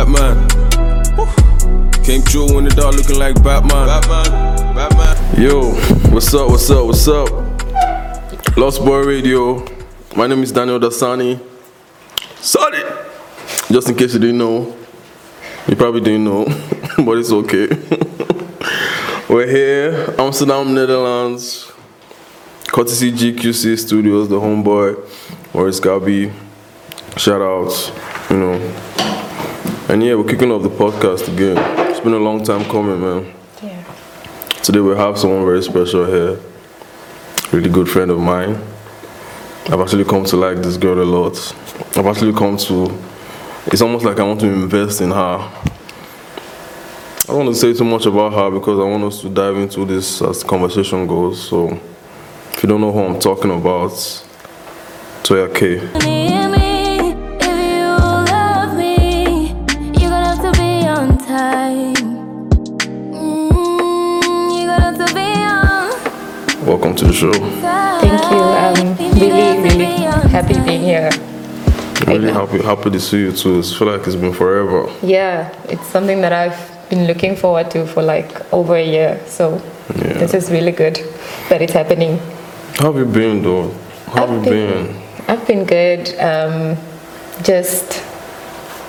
Batman. Came through in the dark looking like Batman. Batman. Batman. Yo, what's up? What's up? What's up? Lost Boy Radio. My name is Daniel Dasani. Sorry. Just in case you didn't know, you probably didn't know, but it's okay. We're here, Amsterdam, Netherlands. Courtesy GQC Studios, the homeboy, Maurice Gabi. Shout outs, you know. And yeah, we're kicking off the podcast again. It's been a long time coming, man. Yeah. Today we have someone very special here. Really good friend of mine. I've actually come to like this girl a lot. I've actually come to. It's almost like I want to invest in her. I don't want to say too much about her because I want us to dive into this as the conversation goes. So, if you don't know who I'm talking about, Toya K. to the show. Thank you. I'm really, really happy being here. Really happy, happy to see you too. I feel like it's been forever. Yeah, it's something that I've been looking forward to for like over a year. So Yeah. this is really good that it's happening. How have you been though? How have you I've been? I've been good. Um, just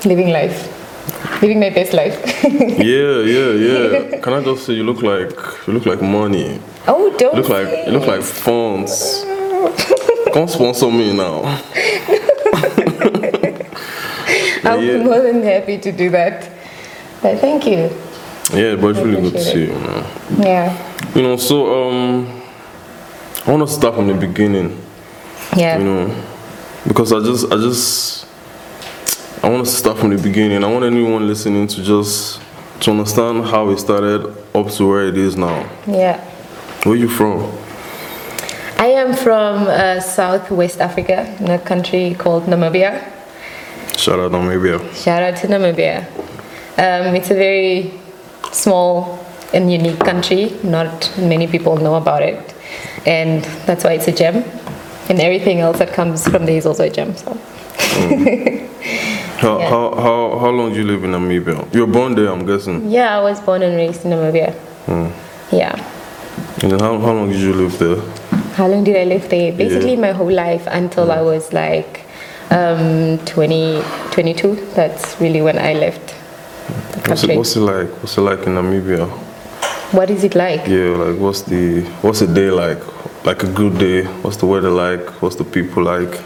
living life, living my best life. Yeah, yeah, yeah. Can I just say you look like you look like money. Oh, don't. You look like you look like it. funds. Come sponsor me now. I'm yeah. more than happy to do that. But thank you. Yeah, but it's really good to see you, man. Yeah. You know, so um, I want to start from the beginning. Yeah. You know, because I just, I just, I want to start from the beginning. I want anyone listening to just to understand how it started up to where it is now. Yeah. Where are you from? I am from uh, Southwest Africa, in a country called Namibia. Shout out Namibia. Shout out to Namibia. Um, it's a very small and unique country. Not many people know about it, and that's why it's a gem. And everything else that comes from there is also a gem. So How, Yeah. how, how, how long do you live in Namibia? You were born there, I'm guessing. yeah, I was born and raised in Namibia. Yeah. And then how, how long did you live there? How long did I live there? Basically, Yeah. my whole life until I was like um, 20, 22. That's really when I left What's it, what's it like? What's it like in Namibia? What is it like? Yeah, like what's the what's a day like? Like a good day. What's the weather like? What's the people like?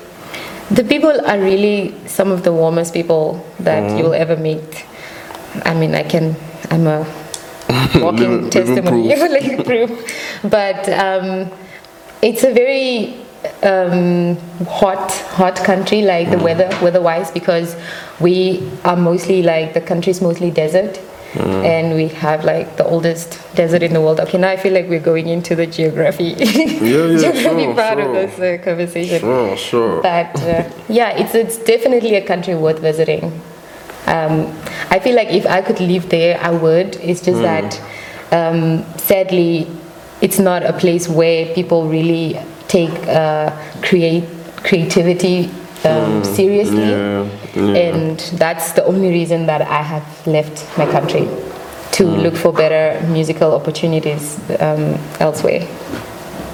The people are really some of the warmest people that Mm. you'll ever meet. I mean, I can, I'm a walking Living- living testimony, proof. like proof. But um, it's a very um, hot, hot country, like Mm. the weather, weather-wise, because we are mostly like the country's mostly desert. Mm. And we have like the oldest desert in the world. Okay, now I feel like we're going into the geography, yeah, geography sure, part of this uh, conversation. Sure, sure. But uh, yeah, it's it's definitely a country worth visiting. Um, I feel like if I could live there, I would. It's just that, um, sadly, it's not a place where people really take uh, create creativity um, seriously, yeah, yeah. and that's the only reason that I have left my country to look for better musical opportunities um, elsewhere.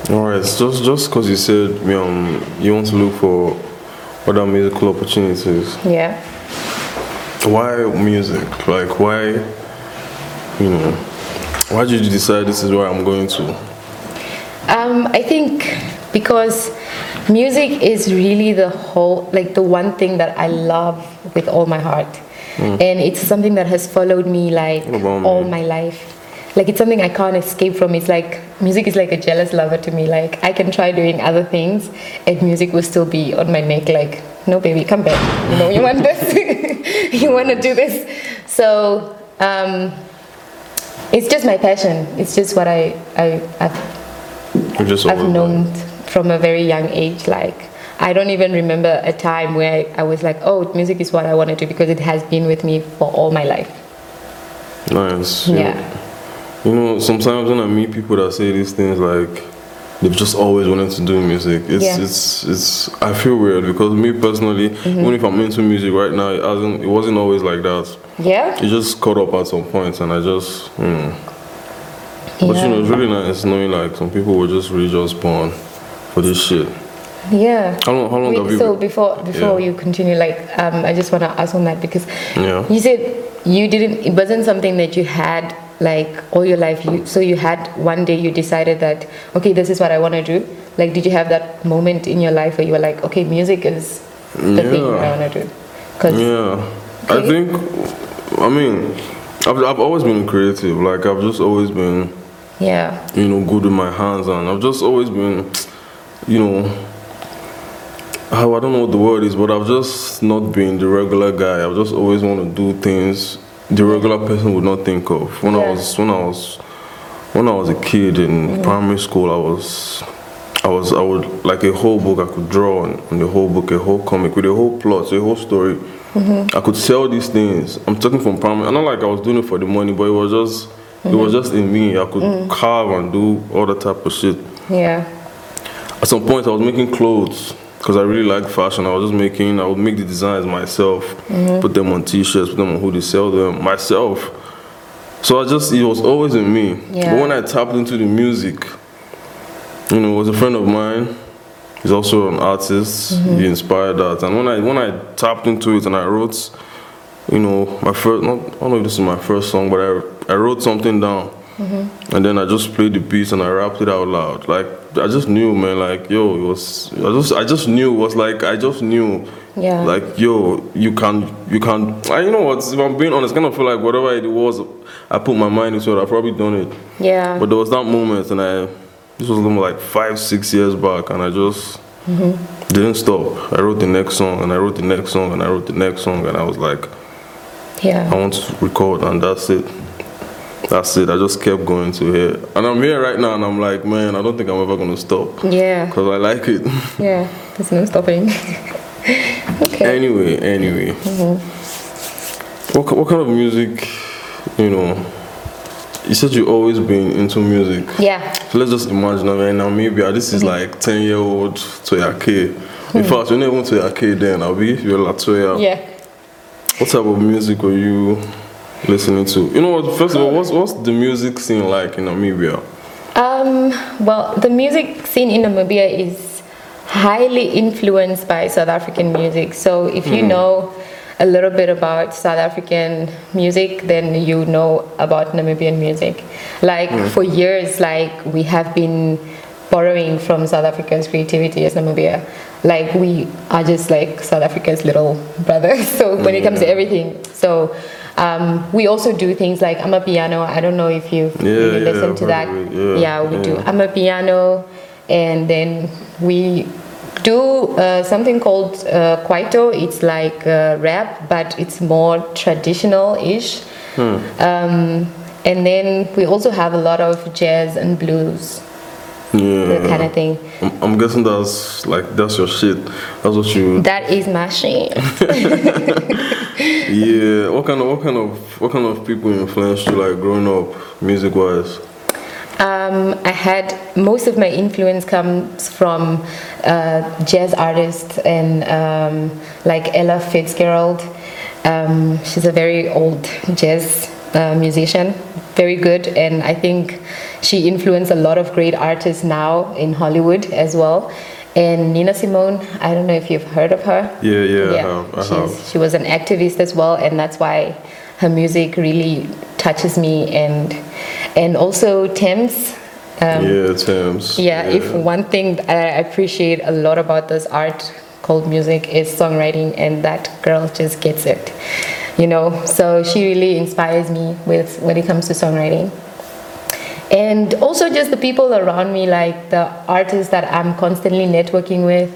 All right, just just because you said um you want to look for other musical opportunities, Yeah. Why music? Like why, you know, why did you decide this is where I'm going to? Um, I think because music is really the whole, like the one thing that I love with all my heart. And it's something that has followed me like all me? my life. Like it's something I can't escape from. It's like music is like a jealous lover to me. Like I can try doing other things and music will still be on my neck like, no baby, come back. You know, you want this, you want to do this. So um, it's just my passion. It's just what I, I, I've just I've known from a very young age. Like, I don't even remember a time where I was like, oh, music is what I want to do because it has been with me for all my life. Nice. Yeah. You know, sometimes when I meet people that say these things like, they've just always wanted to do music. It's Yeah. it's it's. I feel weird because me personally, Mm-hmm. even if I'm into music right now, it hasn't. It wasn't always like that. Yeah. It just caught up at some point, and I just. Hmm. But you know, it's really nice knowing like some people were just really just born for this shit. Yeah. How long? How long have Wait, you? so been- before before Yeah. you continue, like um, I just want to ask on that because Yeah. you said you didn't. It wasn't something that you had like all your life. You so you had one day you decided that okay, this is what I want to do. Like, did you have that moment in your life where you were like, okay, music is the thing I want to do? Because Yeah, I think. I mean, I've I've always been creative. Like I've just always been, yeah, you know, good with my hands, and I've just always been, you know. How I don't know what the word is, but I've just not been the regular guy. I've just always want to do things the regular person would not think of. When I was when I was when I was a kid in mm. primary school, I was I was I would like a whole book I could draw on, on the whole book, a whole comic with a whole plot, a whole story. Mm-hmm. I could sell these things. I'm talking from primary. I'm not like I was doing it for the money, but it was just it was mm-hmm. just in me. I could mm. carve and do all that type of shit. yeah, At some point, I was making clothes because I really like fashion. I was just making. I would make the designs myself, mm-hmm. put them on T-shirts, put them on hoodies, sell them myself. So I just it was always in me. Yeah. But when I tapped into the music, you know, it was a friend of mine. He's also an artist. Mm-hmm. He inspired that, and when I when I tapped into it and I wrote, you know, my first. Not, I don't know if this is my first song, but I I wrote something down, mm-hmm. and then I just played the beats and I rapped it out loud. Like I just knew, man. Like yo, it was. I just I just knew it was like I just knew. Yeah. Like yo, you can you can. I, you know what? If I'm being honest, I kind of feel like whatever it was, I put my mind into it. I probably done it. yeah, But there was that moment, and I this was like five, six years back, and I just mm-hmm. didn't stop. I wrote the next song, and I wrote the next song, and I wrote the next song, and I was like, yeah, I want to record, and that's it. That's it. I just kept going to here, and I'm here right now, and I'm like, man, I don't think I'm ever gonna stop yeah, because I like it. yeah. There's no stopping. okay. anyway, anyway, mm-hmm. what ki- what kind of music, you know? You said you always been into music. Yeah. So let's just imagine now, maybe uh, this is mm-hmm. like 10 year old Toya K. In mm-hmm. fact, you're not even Toya K then, I'll be you're Latoya. Yeah. What type of music were you listening to? You know what, first of all, what's, what's the music scene like in Namibia? Um, well, the music scene in Namibia is highly influenced by South African music. So if you hmm. know a little bit about South African music, then you know about Namibian music. Like hmm. for years, like we have been borrowing from South Africa's creativity as Namibia. Like we are just like South Africa's little brother. So when it comes to hmm. everything, so um, we also do things like amapiano. I don't know if you've Yeah, really yeah, listened to that. it, yeah, we do. yeah. amapiano, and then we do uh, something called uh, kwaito. It's like uh, rap, but it's more traditional-ish. Hmm. Um, and then we also have a lot of jazz and blues, Yeah. that kind of thing. I'm, I'm guessing that's like, that's your shit. That's what you, That is my shit. yeah. What kind of, what kind of, what kind of people influenced you like growing up, music wise? Um, I had most of my influence comes from uh, jazz artists and um, like Ella Fitzgerald. Um, she's a very old jazz uh, musician, very good, and I think she influenced a lot of great artists now in Hollywood as well. And Nina Simone, I don't know if you've heard of her. Yeah, yeah, I have, I she's, have. she was an activist as well, and that's why her music really touches me. And and also Tems. Um, yeah, Tems. yeah, if one thing I appreciate a lot about this art called music is songwriting, and that girl just gets it, you know. So she really inspires me with when it comes to songwriting. And also just the people around me, like the artists that I'm constantly networking with,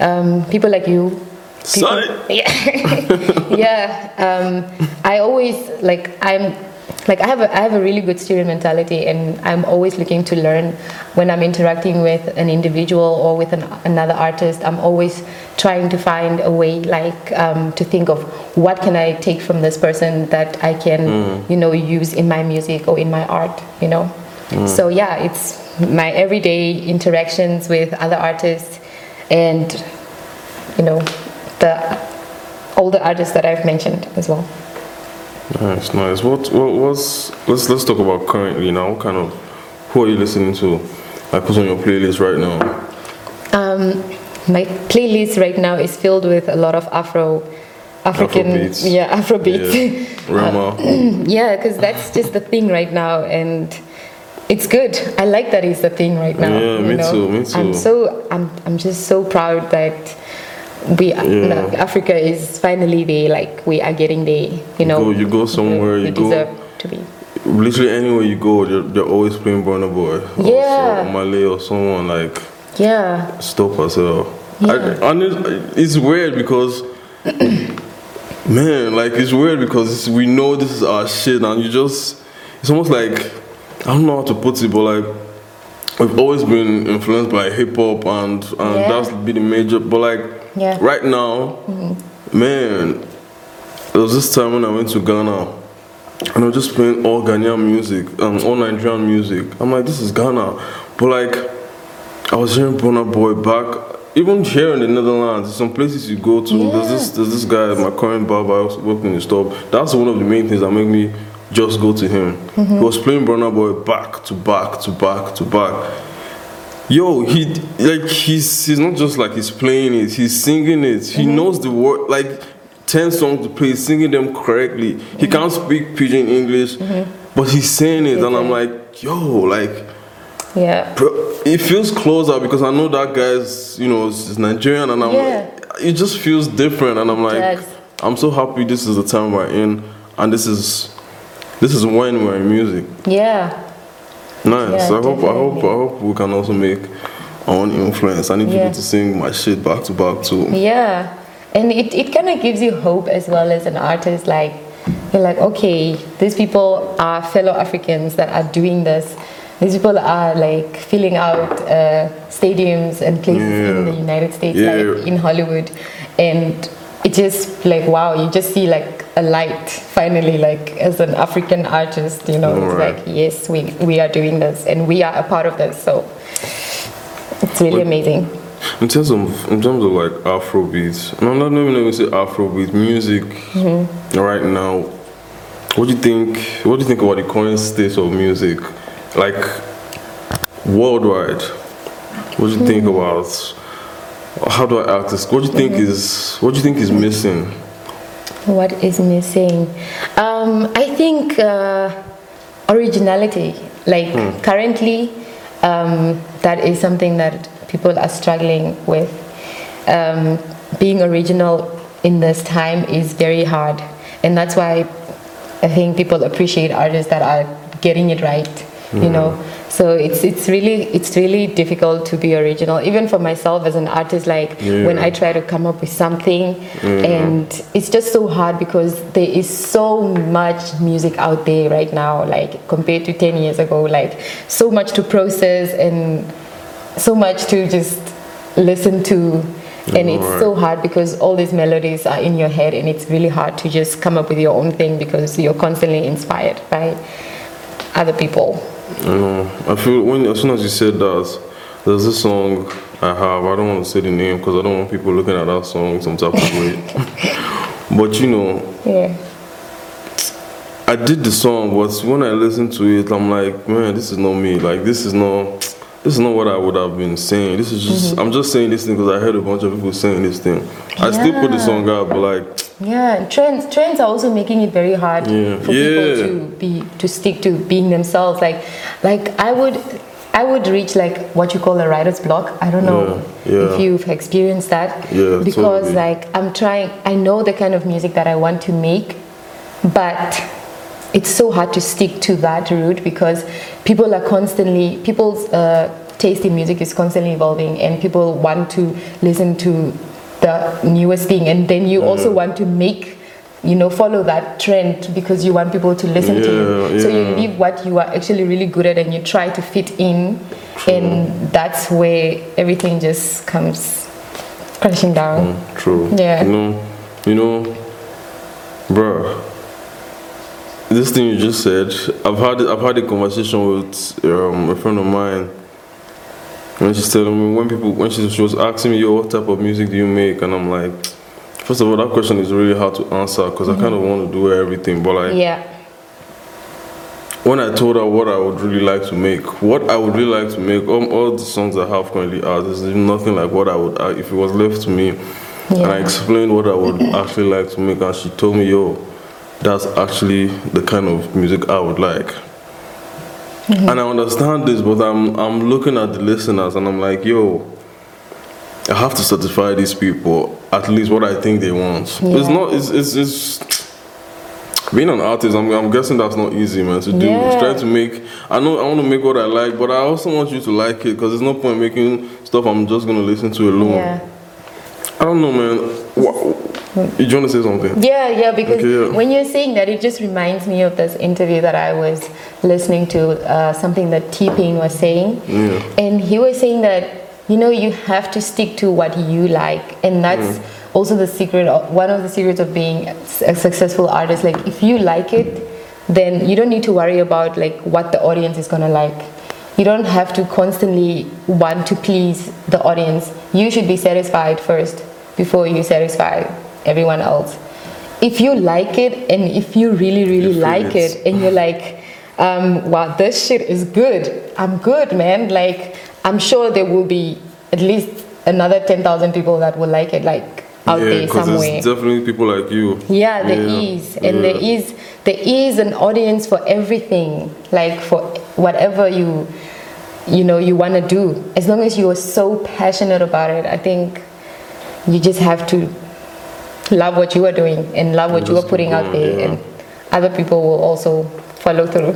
um, people like you. People, yeah, yeah. Um, I always like I'm like I have a I have a really good student mentality, and I'm always looking to learn when I'm interacting with an individual or with an, another artist. I'm always trying to find a way, like um, to think of what can I take from this person that I can, you know, use in my music or in my art. You know, so yeah, it's my everyday interactions with other artists and you know the all the artists that I've mentioned as well. Nice, nice. What, what what's let's let's talk about currently now. What kind of who are you listening to? Like who's on your playlist right now? Um, my playlist right now is filled with a lot of Afro, African, Afrobeats. yeah, Afrobeats. Yeah. Rema. Yeah, because that's just the thing right now, and it's good. I like that it's the thing right now. Yeah, me know? too, me too. I'm so I'm I'm just so proud that we Yeah. Africa is finally there. Like we are getting there. You know, go- you go somewhere, we you go- deserve to be. Literally anywhere you go, they're, they're always playing Burna Boy. Or Yeah. so- Malay or someone like Yeah, stop herself. Yeah. I, and it's, it's weird because, man, like it's weird because it's, we know this is our shit, and you just, it's almost like, I don't know how to put it, but like, we've always been influenced by hip hop, and and Yeah. that's been the major. But like, Yeah. right now, man, there was this time when I went to Ghana. And I was just playing all Ghanaian music, um, all Nigerian music. I'm like, this is Ghana. But like, I was hearing Burna Boy back, even here in the Netherlands, some places you go to, there's this there's this guy, my current barber, I was working in his store. That's one of the main things that make me just go to him. He was playing Burna Boy back to back to back to back. Yo, he like he's he's not just like he's playing it, he's singing it. He knows the word like ten songs to play, singing them correctly. He can't speak pidgin English, but he's saying it, and I'm like, yo, like yeah, Bro, it feels closer because I know that guy's, you know, is Nigerian, and I'm Yeah. like, it just feels different, and I'm like, does. I'm so happy this is the time we're in, and this is, this is when we're in music. yeah. Nice. Yeah, I hope, I hope. I hope we can also make our own influence. I need Yeah. people to sing my shit back to back too. Yeah, and it, it kind of gives you hope as well as an artist. Like, you're like, okay, these people are fellow Africans that are doing this. These people are like filling out uh, stadiums and places in the United States, Yeah. like in Hollywood. And it just like, wow, you just see like a light finally, like as an African artist, you know, it's like, yes, we, we are doing this and we are a part of this. So it's really But- amazing. In terms of, in terms of like Afro beats, I'm not even going to say Afro beats, music Mm-hmm. right now. What do you think? What do you think about the current state of music, like worldwide? What do you think Hmm. about? How do I ask this? What do you think Mm-hmm. is? What do you think is missing? What is missing? Um, I think uh, originality. Like currently, um, that is something that people are struggling with. Um, being original in this time is very hard, and that's why I think people appreciate artists that are getting it right. You know, so it's it's really it's really difficult to be original. Even for myself as an artist, like when I try to come up with something, and it's just so hard because there is so much music out there right now. Like compared to ten years ago, like so much to process and so much to just listen to. And it's so hard because all these melodies are in your head, and it's really hard to just come up with your own thing because you're constantly inspired by other people. I know. I feel when as soon as you said that, there's a song I have. I don't want to say the name because I don't want people looking at that song some type of way. but you know, Yeah. I did the song, but when I listened to it, I'm like, man, this is not me. Like, this is not, this is not what I would have been saying. This is just, Mm-hmm. I'm just saying this thing because I heard a bunch of people saying this thing. I still put the Yeah. song out, but like, Yeah, trends trends are also making it very hard Yeah. for Yeah. people to be to stick to being themselves. Like like I would I would reach like what you call a writer's block. I don't know Yeah, yeah. if you've experienced that. Yeah, because totally. like I'm trying I know the kind of music that I want to make, but it's so hard to stick to that route because people are constantly people's uh, taste in music is constantly evolving and people want to listen to the newest thing and then you also want to make you know follow that trend because you want people to listen to you Yeah, so you leave what you are actually really good at and you try to fit in and that's where everything just comes crashing down true. Yeah. You know, you know, bruh. This thing you just said, I've had I've had a conversation with um, a friend of mine, when she's telling me when people when she, she was asking me, yo, what type of music do you make? And I'm like, first of all, that question is really hard to answer because I kind of want to do everything, but like Yeah. when I told her what I would really like to make, what I would really like to make, um, all the songs I have currently are, there's nothing like what I would, uh, if it was left to me. Yeah. And I explained what I would actually like to make, and she told me, yo, that's actually the kind of music I would like. Mm-hmm. And I understand this, but I'm, I'm looking at the listeners and I'm like, yo, I have to satisfy these people at least what I think they want. It's not, it's, it's, it's being an artist, I'm, I'm guessing that's not easy, man, to do. Yeah. Trying to make, I know I want to make what I like, but I also want you to like it because there's no point making stuff I'm just going to listen to alone. Yeah. I don't know, man. What, you want to say something? Yeah, yeah, because Okay, yeah. when you're saying that, it just reminds me of this interview that I was listening to, uh, something that T Pain was saying. Yeah. And he was saying that, you know, you have to stick to what you like. And that's also the secret, of, one of the secrets of being a successful artist. Like, if you like it, then you don't need to worry about like what the audience is gonna like. You don't have to constantly want to please the audience. You should be satisfied first before you satisfy everyone else. If you like it and if you really, really like it. it and you're like, um, wow, this shit is good. I'm good, man. Like, I'm sure there will be at least another 10,000 people that will like it, like out yeah, there because somewhere. there's definitely people like you. Yeah, there Yeah, is, and there yeah. is there is an audience for everything, like for whatever you you know you want to do. As long as you are so passionate about it, I think you just have to love what you are doing and love what you are putting out there, yeah. and other people will also follow through.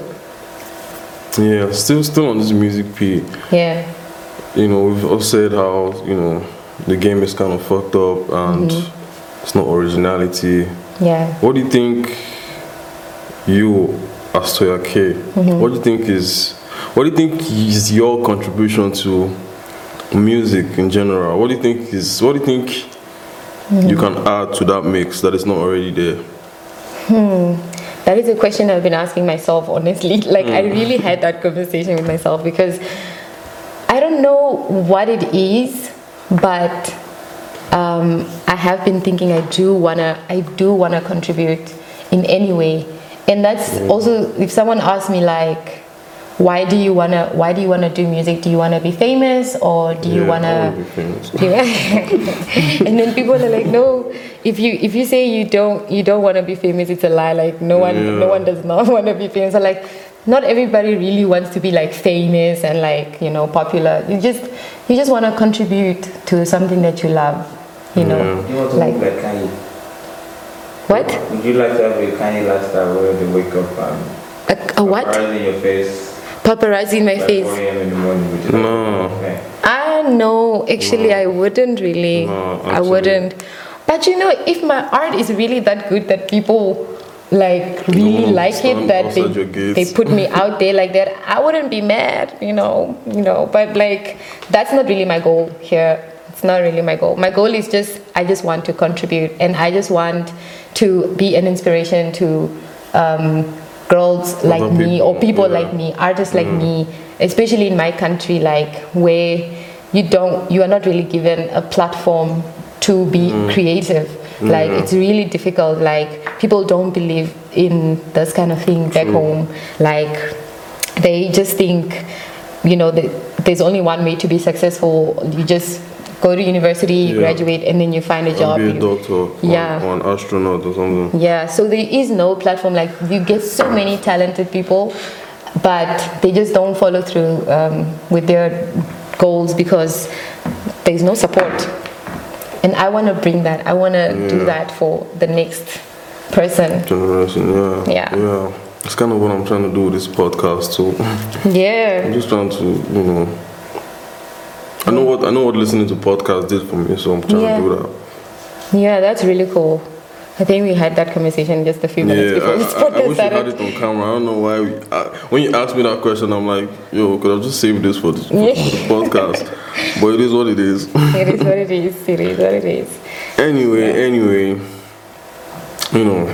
Yeah, still, still on this music P. Yeah, You know, we've all said how you know the game is kind of fucked up and Mm-hmm. it's not originality. yeah. What do you think you, as Toya K, Mm-hmm. what do you think is, what do you think is your contribution to music in general? What do you think is, what do you think you can add to that mix that is not already there? That is a question I've been asking myself, honestly. Like, I Mm. really had that conversation with myself because I don't know what it is, but um, I have been thinking I do wanna, I do wanna contribute in any way, and that's Mm. also if someone asks me like, why do you wanna, why do you wanna do music? Do you wanna be famous or do you Yeah, I wanna? wanna be famous. Yeah. and then people are like, no. If you if you say you don't you don't want to be famous, it's a lie. Like no one no one does not want to be famous. So like, not everybody really wants to be like famous and like you know popular. You just you just want to contribute to something that you love. You know, Yeah. You want to like look like Kanye? what Would you like to have a Kanye lifestyle where they wake up and a, a what paparazzi in your face paparazzi in my like face. 4 a.m. in the morning? Would you like No. that? Okay. Ah no, actually I wouldn't really. No, I wouldn't. But you know, if my art is really that good that people like really wanna like it, that they, outside your gates. they put me out there like that, I wouldn't be mad, you know, you know. But like that's not really my goal here. It's not really my goal. My goal is just I just want to contribute and I just want to be an inspiration to um, girls like Other me or people, people yeah. like me, artists like mm. me, especially in my country, like where you don't, you are not really given a platform to be mm. creative. Like mm. it's really difficult. Like people don't believe in this kind of thing back home. Like they just think, you know, there's only one way to be successful. You just go to university, Yeah. graduate, and then you find a job. be a You- doctor or, Yeah. or an astronaut or something. yeah, so there is no platform. Like you get so many talented people, but they just don't follow through um, with their goals because there's no support. And I want to bring that. I want to do Yeah. that for the next person. Generation, yeah. Yeah. Yeah. It's kind of what I'm trying to do with this podcast too. Yeah. I'm Yeah, just trying to, you know. I know what I know what listening to podcasts did for me, so I'm trying Yeah. to do that. yeah, that's really cool. I think we had that conversation just a few minutes Yeah, before I, this I, I podcast wish you had it on camera. I don't know why. We, I, when you asked me that question, I'm like, yo, could I just save this for the, for, for the podcast? But it is what it is. It is what it is. It is what it is. Anyway, anyway, you know,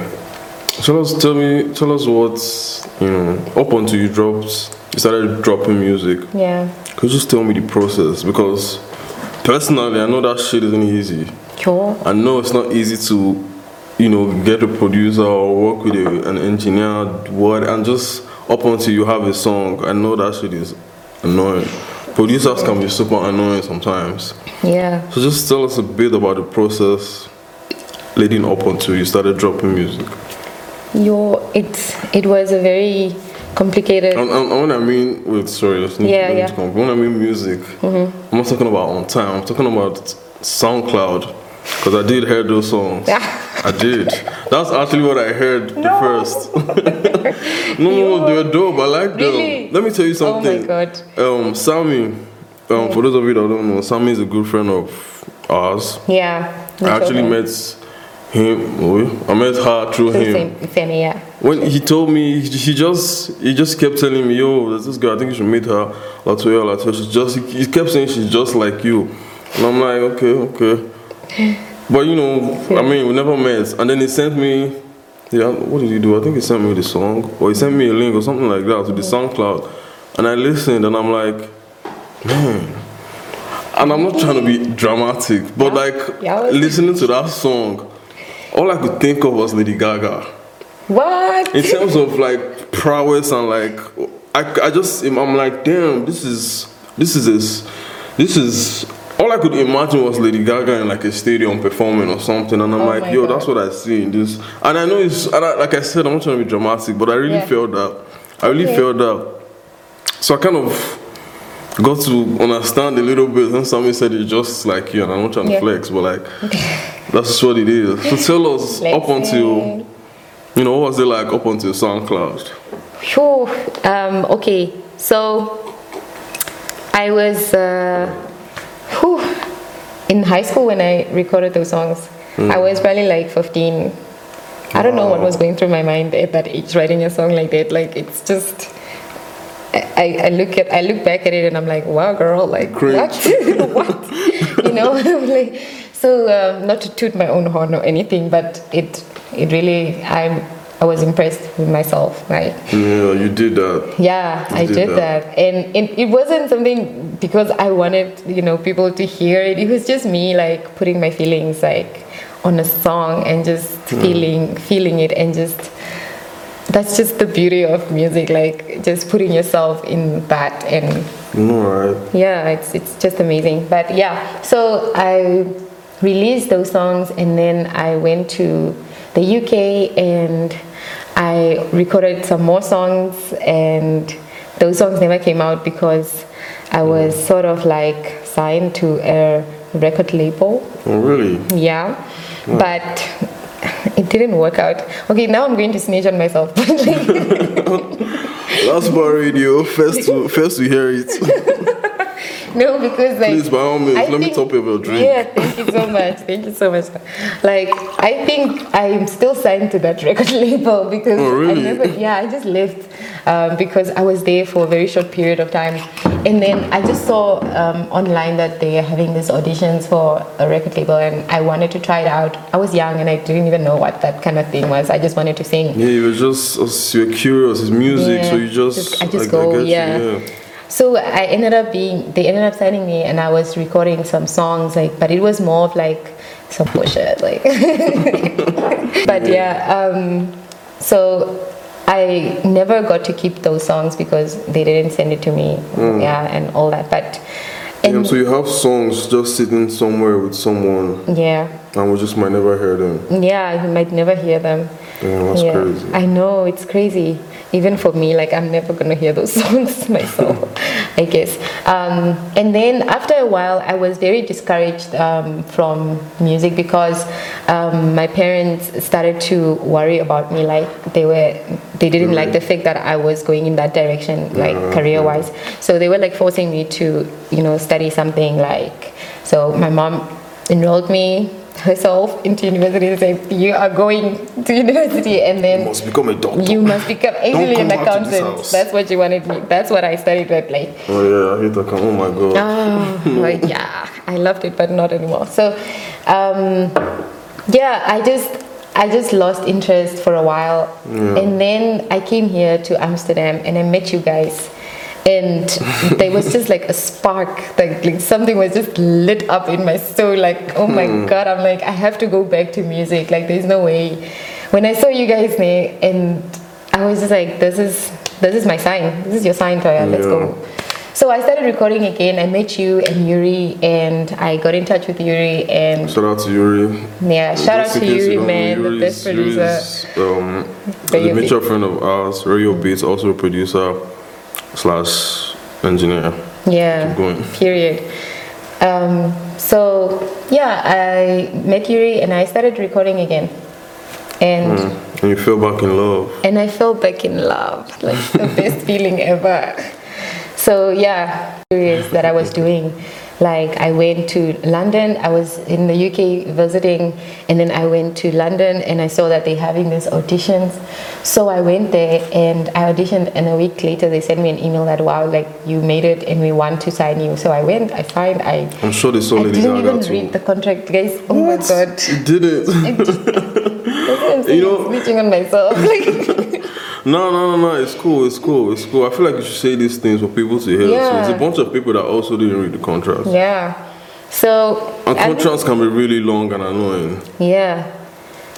Tell us, tell me, tell us what you know. Up until you dropped, you started dropping music. Yeah. Could you just tell me the process? Because personally, I know that shit isn't easy. Sure. I know it's not easy to, you know, get a producer or work with a, an engineer, what, and just up until you have a song. I know that shit is annoying. Producers can be super annoying sometimes. Yeah. So just tell us a bit about the process leading up until you started dropping music. Your it it was a very complicated. And, and, and when I mean, wait, sorry, let's Yeah, yeah. When I mean music, I'm not talking about on time. I'm talking about SoundCloud because I did hear those songs. I did. That's actually what I heard the first. no, no, they were dope. I like Really? them. Let me tell you something. Oh my. God. Um, Sammy. Um, for those of you that don't know, Sammy is a good friend of ours. Yeah. I actually met him. I met her through him. Same, Femi, yeah. When he told me, he just he just kept telling me, "Yo, there's this girl. I think you should meet her." Latoya, Latoya. She's just he, he kept saying she's just like you, and I'm like, okay, okay. But you know, I mean, we never met. And then he sent me, yeah, what did he do? I think he sent me the song, or he sent me a link or something like that to the SoundCloud, and I listened, and I'm like, man. And I'm not trying to be dramatic, but Yeah. like Yeah, listening to that song, all I could think of was Lady Gaga What? in terms of like prowess and like I, I just I'm like damn this is this is this this is all I could imagine was Lady Gaga in like a stadium performing or something and I'm Oh like yo God. that's what I see in this and I know it's and I, like I said I'm not trying to be dramatic but I really Yeah. felt that I really Okay. felt that so I kind of got to understand a little bit and somebody said it's just like you and I'm not trying to flex but like that's what it is so tell us up until you know, what was it like up until SoundCloud? Sure. Um, okay. So I was uh, whew, in high school when I recorded those songs. I was probably like 15. I don't know what was going through my mind at that age, writing a song like that. Like it's just. I, I look at I look back at it and I'm like, wow, girl, like Cringe. what, what, you know? Like, so um, not to toot my own horn or anything, but it it really I'm I was impressed with myself, like Yeah, you did that. yeah, You I did did that. that. And it, it wasn't something because I wanted, you know, people to hear it. It was just me like putting my feelings like on a song and just Hmm. feeling feeling it and just that's just the beauty of music, like just putting yourself in that and No, right? yeah, it's it's just amazing. But yeah, so I released those songs and then I went to the UK and I recorded some more songs and those songs never came out because I was mm. sort of like signed to a record label. Oh, really? Yeah. But it didn't work out. Okay, now I'm going to snitch on myself. Lost Boy Radio, first to first to hear it. No, because like Please, by all means, I let me think- top up your drink. Yeah, thank you so much. Thank you so much. Like I think I'm still signed to that record label because Oh, really? I never yeah, I just left um, because I was there for a very short period of time. And then I just saw um, online that they are having these auditions for a record label and I wanted to try it out. I was young and I didn't even know what that kind of thing was. I just wanted to sing. Yeah, you were just you're curious. It's music, Yeah, so you just, just- I just I go, get you, yeah. So I ended up being, they ended up signing me, and I was recording some songs, like, but it was more of like some bullshit, like. but yeah, um, so I never got to keep those songs because they didn't send it to me, yeah, and all that. But, Yeah, so you have songs just sitting somewhere with someone, yeah, and we just might never hear them. yeah, you might never hear them. Yeah, that's yeah, crazy. I know it's crazy. Even for me, like I'm never gonna hear those songs myself, I guess. Um, and then after a while, I was very discouraged um, from music because um, my parents started to worry about me. Like they were, they didn't like the fact that I was going in that direction, like career-wise. So they were like forcing me to, you know, study something like. So my mom enrolled me herself into university and say "You are going to university, and then You must become a doctor. you must become actually come an to accountant." That's what you wanted me. That's what I studied at like. Oh yeah, I hate that. Oh my god. Oh, like, yeah, I loved it, but not anymore. So, um, yeah, I just I just lost interest for a while, and then I came here to Amsterdam and I met you guys, and there was just like a spark, like like something was just lit up in my soul. Like oh my god, I'm like I have to go back to music. Like there's no way. When I saw you guys there, and I was just like, this is this is my sign. This is your sign, Toya. Let's Yeah. go. So I started recording again. I met you and Yuri, and I got in touch with Yuri, and Shout out to Yuri. yeah, shout out to you Yuri, know, man, the best producer. Yuri's, um, a mutual friend of ours, Radio Beats, also a producer slash engineer. Yeah, Keep going. period. Um, so yeah, I met Yuri and I started recording again, and And you fell back in love. and I fell back in love, like the best feeling ever. So yeah, curious that I was doing. Like I went to London. I was in the UK visiting, and then I went to London and I saw that they're having these auditions. So I went there and I auditioned, and a week later they sent me an email that wow, like you made it and we want to sign you. So I went, I signed, I. I'm sure they saw I Lady didn't even too. read the contract, guys. Oh my god. You did it. I'm You know- snitching on myself. Like, No, no, no, no. It's cool. It's cool. It's cool. I feel like you should say these things for people to hear. So Yeah. it's a bunch of people that also didn't read the contracts. yeah. So And I think- can be really long and annoying. Yeah,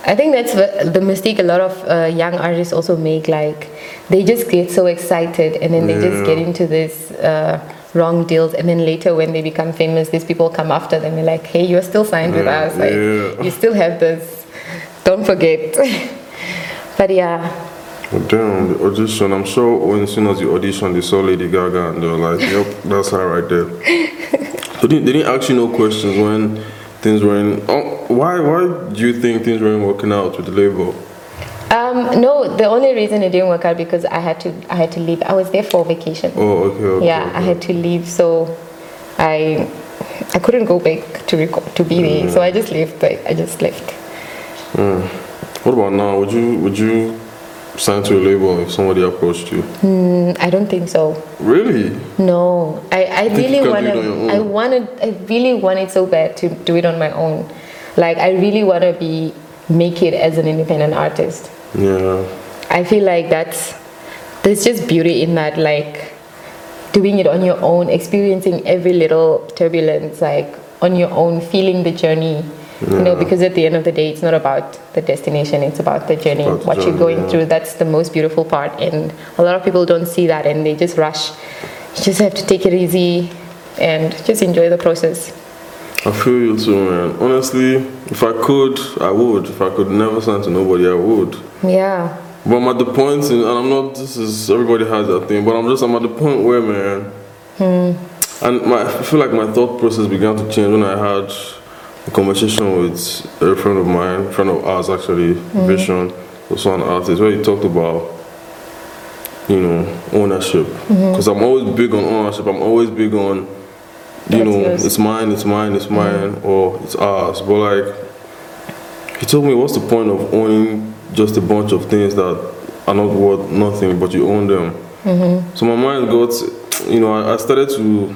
I think that's the, the mistake a lot of uh, young artists also make. Like, they just get so excited and then they just get into this uh, wrong deals, and then later when they become famous, these people come after them. They're like, "Hey, you're still signed with us. Like, yeah. you still have this. Don't forget." but yeah, damn, the audition. I'm sure when as soon as you audition, they saw Lady Gaga and they were like, "Yep, that's her right there." so they, they didn't ask you no questions when things weren't. Oh, why? Why do you think things weren't working out with the label? um, no, the only reason it didn't work out because I had to I had to leave. I was there for vacation. Oh, okay. okay yeah okay. i had to leave so i i couldn't go back to record to be there so i just left like i just left What about now? Would you would you sign to a label if somebody approached you? Mm, i don't think so Really? no i i really want do it on your to i wanted i really wanted so bad to do it on my own like i really want to be make it as an independent artist Yeah. I feel like that's there's just beauty in that, like doing it on your own, experiencing every little turbulence, like on your own, feeling the journey. You know, because at the end of the day, it's not about the destination; it's about the journey, About the what you're going yeah. through. That's the most beautiful part, and a lot of people don't see that, and they just rush. You just have to take it easy and just enjoy the process. I feel you too, man. Honestly, if I could, I would. If I could never sign to nobody, I would. Yeah, But I'm at the point, in, and I'm not. This is everybody has that thing, but I'm just. I'm at the point where, man. hmm. And my, I feel like my thought process began to change when I had a conversation with a friend of mine, friend of ours actually, mm-hmm. Vision, also an artist, where he talked about, you know, ownership. Mm-hmm. Because I'm always big on ownership. I'm always big on, you That's know, yours. it's mine, it's mine, it's mm-hmm. mine, or it's ours. But like, he told me, what's the point of owning just a bunch of things that are not worth nothing, but you own them? So my mind got, you know, I, I started to,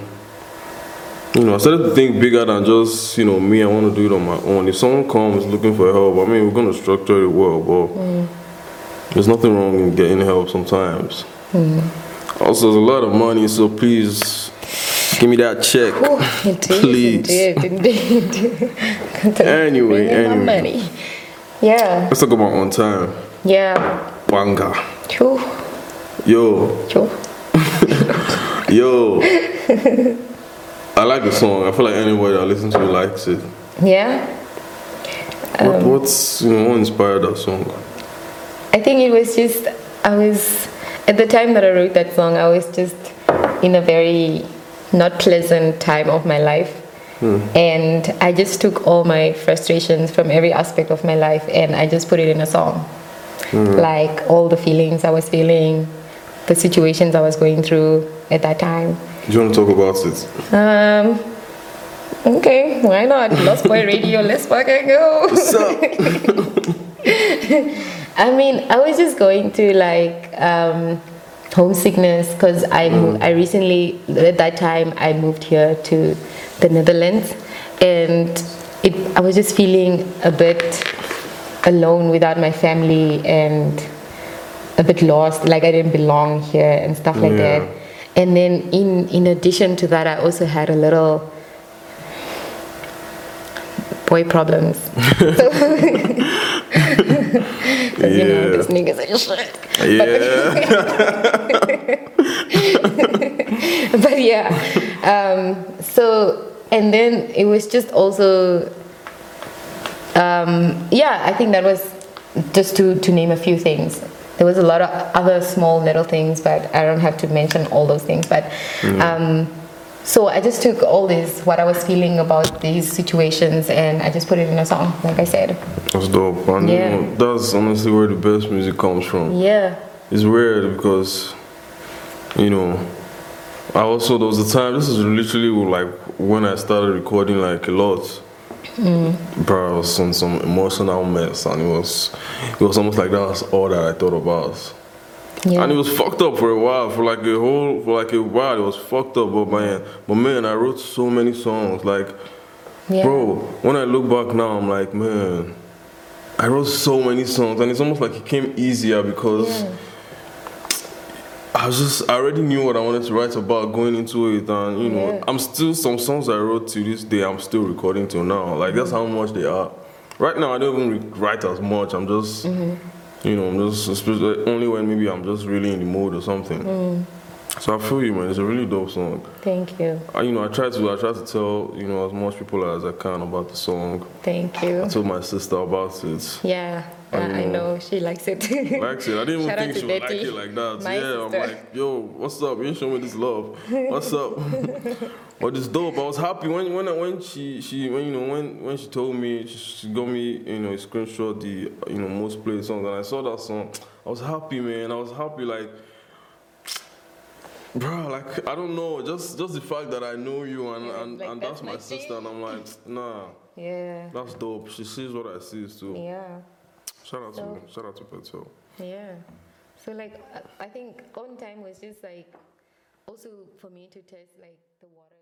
you know, I started to think bigger than just, you know, me. I want to do it on my own. If someone comes looking for help, I mean, we're gonna structure it well, but mm. there's nothing wrong in getting help sometimes. Mm. Also, there's a lot of money, so please give me that check, Oh, is, please. indeed, indeed. Anyway, Bring in my anyway. money. Yeah, Let's talk about on time. yeah. Banga. Yo, choo. yo. I like the song. I feel like anybody that listens to it likes it. Yeah. What, Um, what's you know what inspired that song? I think it was just I was at the time that I wrote that song. I was just in a very not pleasant time of my life, and I just took all my frustrations from every aspect of my life and I just put it in a song. Like all the feelings I was feeling, the situations I was going through at that time. Do you want to talk about it? Um. Okay, why not? Lost Boy Radio, let's fucking go. What's up? I mean, I was just going to like um, homesickness because I mo- I recently at that time I moved here to the Netherlands, and it I was just feeling a bit alone without my family and a bit lost, like I didn't belong here and stuff like Yeah. that. And then in in addition to that, I also had a little boy problems. so, 'cause, you know, Yeah. this nigga's shit. Yeah. but yeah um, so and then it was just also um, yeah i think that was just to, to name a few things there was a lot of other small little things but i don't have to mention all those things but um, so i just took all this what i was feeling about these situations and i just put it in a song like i said That's dope. And you Yeah. know, that's honestly where the best music comes from. yeah It's weird because, you know, I also there was a time. This is literally like when I started recording like a lot. Bro, I was on some emotional mess, and it was it was almost like that was all that I thought about. yeah And it was fucked up for a while, for like a whole, for like a while, it was fucked up. But man, but man, I wrote so many songs. Like, yeah bro, when I look back now, I'm like, man, I wrote so many songs, and it's almost like it came easier because Yeah. I was just, I already knew what I wanted to write about going into it, and you know, Yeah. I'm still some songs I wrote to this day, I'm still recording till now. Like that's how much they are. Right now, I don't even re- write as much. I'm just, mm-hmm. you know, I'm just especially only when maybe I'm just really in the mood or something. Mm. So I feel you, man. It's a really dope song. thank you I, you know, I try to, I try to tell you know as much people as I can about the song. thank you I told my sister about it. Yeah, I know she likes it. Likes it. I didn't even Shout think she would like it like that. my yeah, I'm like, yo, what's up? You ain't showing me this love. What's up? but it's dope. I was happy when when when she she when you know when when she told me she, she got me you know a screenshot the you know most played songs and I saw that song. I was happy, man. I was happy like. Bro, like I don't know, just just the fact that I know you and Yeah, and, like, and that's that's my my sister and I'm like, nah, yeah, that's dope. She sees what I see too. yeah, Shout out So- to shout out to Petel. yeah. So like, I- think on time was just like, also for me to test like the waters.